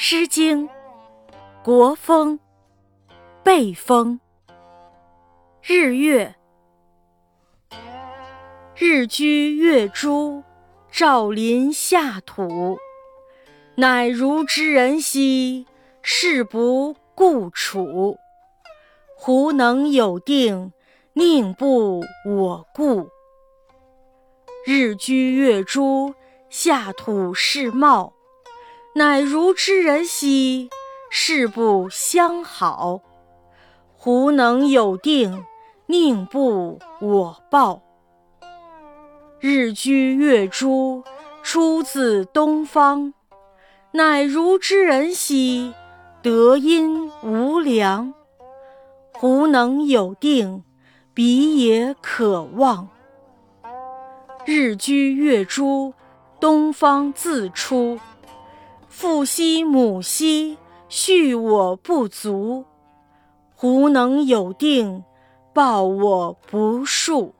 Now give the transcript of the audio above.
诗经·国风·背风。日月，日居月诸，照临下土。乃如之人兮，事不顾处。胡能有定，宁不我顾？日居月诸，下土是茂。乃如之人兮，事不相好。胡能有定，宁不我报？日居月诸，出自东方。乃如之人兮，德音无量。胡能有定，彼也可望。日居月诸，东方自出。父兮母兮，畜我不足。胡能有定，报我不数。